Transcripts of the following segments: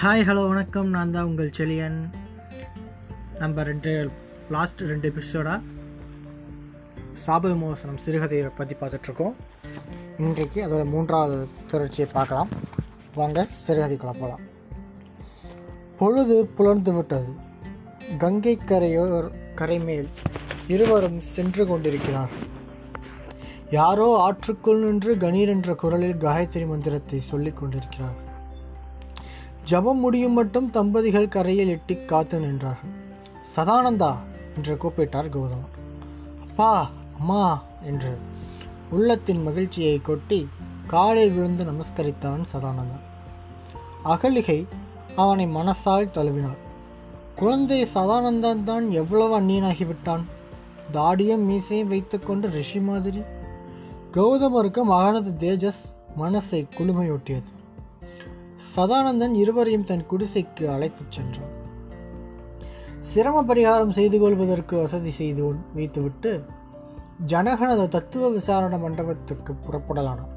Hi hello வணக்கம். நான் தான் உங்கள் செலியன். நம்ம ரெண்டு லாஸ்ட் ரெண்டு எபிசோடாக சாப விமோசனம் சிறுகதையை பற்றி பார்த்துட்ருக்கோம். இன்றைக்கு அதோட மூன்றாவது தொடர்ச்சியை பார்க்கலாம். வாங்க சிறுகதைக்குள்ள போகலாம் பொழுது புலர்ந்து விட்டது. கங்கை கரையோர் கரை மேல் இருவரும் சென்று கொண்டிருக்கிறார். யாரோ ஆற்றுக்குள் நின்று கணீர் என்ற குரலில் காயத்ரி மந்திரத்தை சொல்லிக் கொண்டிருக்கிறார். ஜபம் முடியும் மட்டும் தம்பதிகள் கரையில் எட்டி காத்து நின்றார்கள். சதானந்தா என்று கூப்பிட்டார் கௌதமர் அப்பா அம்மா என்று உள்ளத்தின் மகிழ்ச்சியை கொட்டி காலை விழுந்து நமஸ்கரித்தான் சதானந்தன். அகலிகை அவனை மனசால் தழுவினாள். குழந்தை சதானந்தன் தான் எவ்வளவு அந்நியனாகிவிட்டான்? தாடியும் மீசையும் வைத்துக்கொண்டு ரிஷி மாதிரி? கௌதமருக்கு மகனது தேஜஸ் மனசை குளுமையூட்டியது. சதானந்தன் இருவரையும் தன் குடிசைக்கு அழைத்துச் சென்றான். சிரம பரிகாரம் செய்து கொள்வதற்கு வசதி செய்து வைத்துவிட்டு ஜனகனது தத்துவ விசாரணை மண்டபத்துக்கு புறப்படலானான்.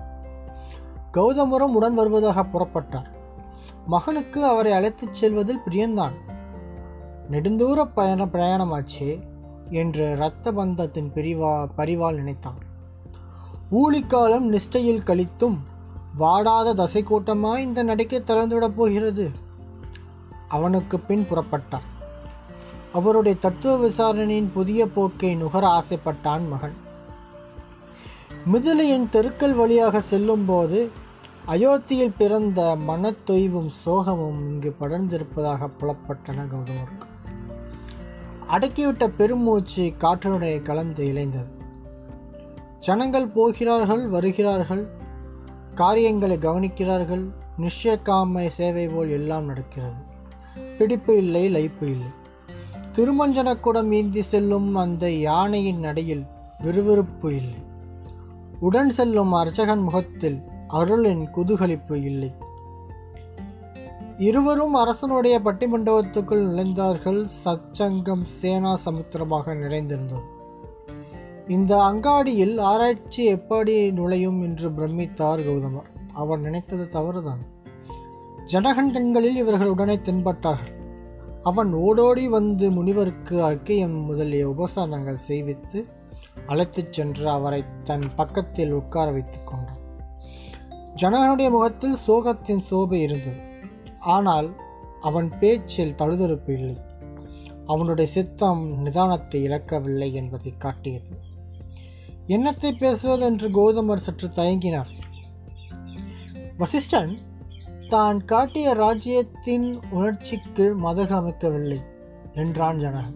கௌதமரும் உடன் வருவதாக புறப்பட்டார். மகனுக்கு அவரை அழைத்துச் செல்வதில் பிரியந்தான். நெடுந்தூர பயண பிரயாணமாச்சே என்று இரத்த பந்தத்தின் பிரிவா பரிவால் நினைத்தான். ஊழிக்காலம் நிஷ்டையில் கழித்தும் வாடாத தசை கூட்டமாய் இந்த நடைக்கு திறந்துவிடப் போகிறது. அவனுக்கு பின் புறப்பட்டார் அவருடைய தத்துவ விசாரணையின் புதிய போக்கை நுகர ஆசைப்பட்டான் மகன். மிதிலையின் தெருக்கள் வழியாக செல்லும் போது அயோத்தியில் பிறந்த மனத்தொய்வும் சோகமும் இங்கு படர்ந்திருப்பதாக புலப்பட்டன கௌதமருக்கு. அடக்கிவிட்ட பெருமூச்சு காற்றினுடைய கலந்து இழைந்தது. ஜனங்கள் போகிறார்கள் வருகிறார்கள். காரியங்களை கவனிக்கிறார்கள் நிச்சயக்காமை சேவை போல் எல்லாம் நடக்கிறது. பிடிப்பு இல்லை லைப்பு இல்லை. திருமஞ்சனக்குடம் ஏந்தி செல்லும் அந்த யானையின் நடையில் விறுவிறுப்பு இல்லை. உடன் செல்லும் அர்ச்சகன் முகத்தில் அருளின் குதூகலிப்பு இல்லை. இருவரும் அரசனுடைய பட்டிமண்டபத்துக்குள் நுழைந்தார்கள். சச்சங்கம் சேனா சமுத்திரமாக நிறைந்திருந்தது. இந்த அங்காடியில் ஆராய்ச்சி எப்படி நுழையும் என்று பிரமித்தார் கௌதமர். அவர் நினைத்தது தவறுதான். ஜனகன் இவர்கள் உடனே தென்பட்டார்கள். அவன் ஓடோடி வந்து முனிவருக்கு அர்க்கியம் முதலிய உபசாரங்கள் செய்வித்து அழைத்துச் சென்று அவரை தன் பக்கத்தில் உட்கார வைத்துக் கொண்டான். ஜனகனுடைய முகத்தில் சோகத்தின் சோபை இருந்தது. ஆனால் அவன் பேச்சில் தழுதறுப்பு இல்லை. அவனுடைய சித்தம் நிதானத்தை இழக்கவில்லை என்பதை காட்டியது. என்னத்தை பேசுவது என்று கௌதமர் சற்று தயங்கினார். வசிஷ்டன் தான் காட்டிய ராஜ்யத்தின் உணர்ச்சிக்கு மதகு அமைக்கவில்லை என்றான் ஜனகன்.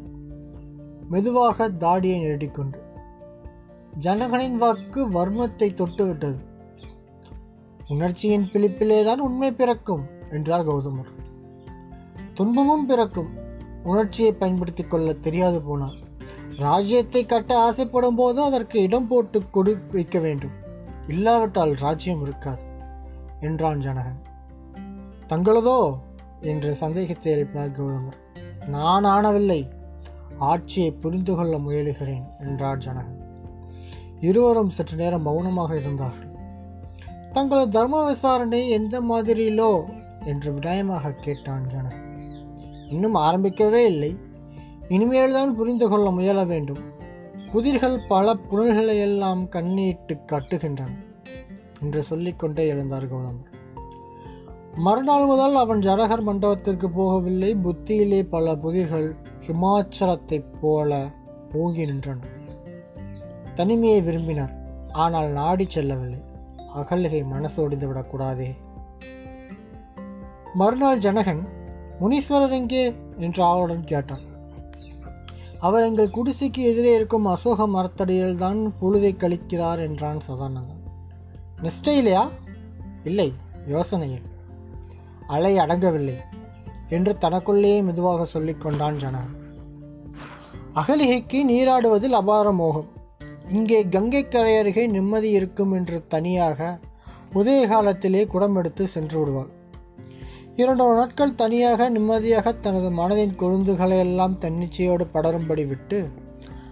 மெதுவாக தாடியை நெருடிக்கொண்டு ஜனகனின் வாக்கு வர்மத்தை தொட்டுவிட்டது. உணர்ச்சியின் பிழிப்பிலேதான் உண்மை பிறக்கும் என்றார் கௌதமர். துன்பமும் பிறக்கும். உணர்ச்சியை பயன்படுத்திக் கொள்ள தெரியாது போனார். ராஜ்யத்தை கட்ட ஆசைப்படும் போதும் அதற்கு இடம் போட்டு கொடு வைக்க வேண்டும். இல்லாவிட்டால் ராஜ்யம் இருக்காது என்றான் ஜனகன். தங்களதோ? என்று சந்தேகத்தை எழுப்பினார் கௌதமர். நான் ஆனவில்லை ஆட்சியை புரிந்து கொள்ள முயலுகிறேன் என்றார் ஜனகன். இருவரும் சற்று நேரம் மௌனமாக இருந்தார்கள். தங்களது தர்ம விசாரணை எந்த மாதிரியிலோ? என்று வினயமாக கேட்டான் ஜனகன். இன்னும் ஆரம்பிக்கவே இல்லை இனிமேல்தான் புரிந்து கொள்ள முயல வேண்டும். புதிர்கள் பல புனல்களையெல்லாம் கண்ணீட்டு கட்டுகின்றன என்று சொல்லிக்கொண்டே எழுந்தார் கௌதமர் மறுநாள் முதல் அவன் ஜனகர் மண்டபத்திற்கு போகவில்லை. புத்தியிலே பல புதிர்கள் ஹிமாச்சலத்தைப் போல ஓங்கி நின்றன தனிமையை விரும்பினார் ஆனால் நாடி செல்லவில்லை. அகல்கை மனசு ஒடிந்து விடக்கூடாதே மறுநாள் ஜனகன் முனீஸ்வரர் எங்கே? என்று ஆவலுடன் கேட்டான். அவர் எங்கள் குடிசைக்கு எதிரே இருக்கும் அசோக மரத்தடியில் தான் பொழுதை கழிக்கிறார் என்றான் சதானந்தன். நிஷ்டையிலையா? இல்லை யோசனையில். அலை அடங்கவில்லை என்று தனக்குள்ளேயே மெதுவாக சொல்லிக்கொண்டான் ஜன ஜனகன். அகலிகைக்கு நீராடுவதில் அபார மோகம். இங்கே கங்கை கரை அருகே நிம்மதி இருக்கும் என்று தனியாக உதய காலத்திலே குடம் எடுத்து சென்று விடுவாள். இரண்டு நாட்கள் தனியாக நிம்மதியாக தனது மனதின் கொழுந்துகளை எல்லாம் தன்னிச்சையோடு படரும்படி விட்டு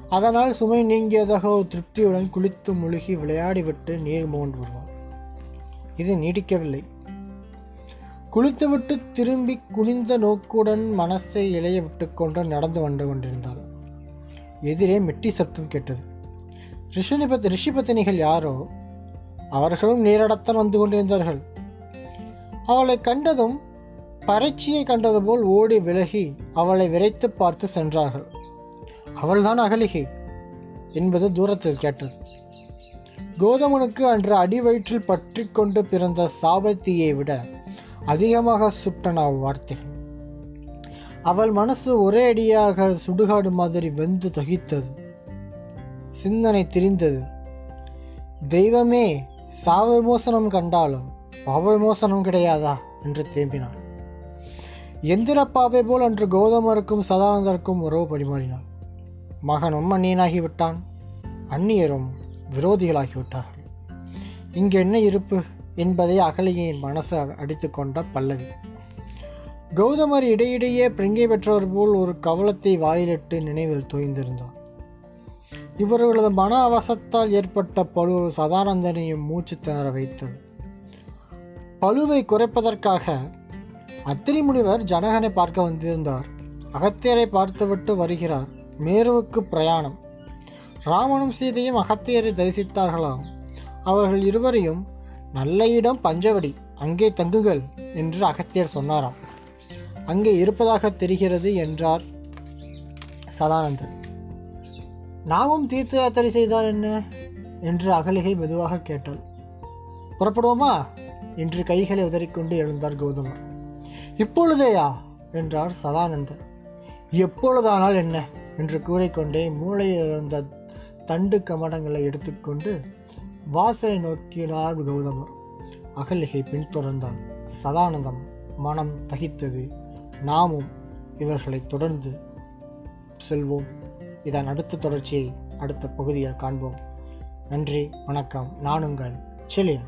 அதனால் சுமை நீங்கியதாக ஒரு திருப்தியுடன் குளித்து முழுகி விளையாடிவிட்டு நீர் மோன்று வருவோம் இது நீடிக்கவில்லை. குளித்துவிட்டு திரும்பி குனிந்த நோக்குடன் மனசை இளைய விட்டுக்கொண்டு நடந்து வந்து கொண்டிருந்தாள் எதிரே மெட்டி சப்தம் கேட்டது. ரிஷிபத் ரிஷிபத்தினிகள் யாரோ? அவர்களும் நீரடத்தான் வந்து கொண்டிருந்தார்கள். அவளை கண்டதும் பறைச்சியை கண்டது போல் ஓடி விலகி அவளை விரைத்து பார்த்து சென்றார்கள். அவள்தான் அகலிகை என்பது தூரத்தில் கேட்டது. கோதமனுக்கு அன்று அடி வயிற்றில் பற்றி கொண்டு பிறந்த சாபத்தியை விட அதிகமாக சுட்டன அவ்வார்த்தைகள். அவள் மனசு ஒரே அடியாக சுடுகாடு மாதிரி வெந்து தகித்தது. சிந்தனை திரிந்தது. தெய்வமே சாவ விமோசனம் கண்டாலும் பாவ விமோசனம் கிடையாதா? என்று தேம்பினாள். எந்திரப்பாவை போல் அன்று கௌதமருக்கும் சதானந்தருக்கும் உறவு பரிமாறினாள். மகனும் அந்நியனாகிவிட்டான். அந்நியரும் விரோதிகளாகிவிட்டார்கள். இங்கு என்ன இருப்பு என்பதை அகலியின் மனசு அடித்து கொண்ட பல்லவி. கௌதமர் இடையிடையே பிரிங்கை பெற்றவர் போல் ஒரு கவலத்தை வாயிலிட்டு நினைவில் தோய்ந்திருந்தார். இவர்களது மன அவசத்தால் ஏற்பட்ட பழு சதானந்தனையும் மூச்சு திணற வைத்தது. பழுவை குறைப்பதற்காக அத்திரி முனிவர் ஜனகனை பார்க்க வந்திருந்தார். அகத்தியரை பார்த்துவிட்டு வருகிறார். மேருவுக்கு பிரயாணம். ராமனும் சீதையும் அகத்தியரை தரிசித்தார்களாம். அவர்கள் இருவரையும் நல்ல இடம் பஞ்சவடி அங்கே தங்குங்கள் என்று அகத்தியர் சொன்னாராம். அங்கே இருப்பதாக தெரிகிறது என்றார் சதானந்தன். நாமும் தீர்த்த யாத்திரை செய்தால் என்ன? என்று அகலிகை மெதுவாக கேட்டாள். புறப்படுவோமா? என்று கைகளை உதறிக்கொண்டு எழுந்தார் கௌதமர். இப்பொழுதேயா? என்றார் சதானந்தன். எப்பொழுதானால் என்ன? என்று கூறிக்கொண்டே மூளையில் இருந்த தண்டு கமடங்களை எடுத்துக்கொண்டு வாசலை நோக்கினார் கௌதமர். அகலிகை பின்தொடர்ந்தான் சதானந்தம் மனம் தகித்தது. நாமும் இவர்களை தொடர்ந்து செல்வோம். இதன் அடுத்த தொடர்ச்சியை அடுத்த பகுதியில் காண்போம். நன்றி வணக்கம். நான் உங்கள் செலியன்.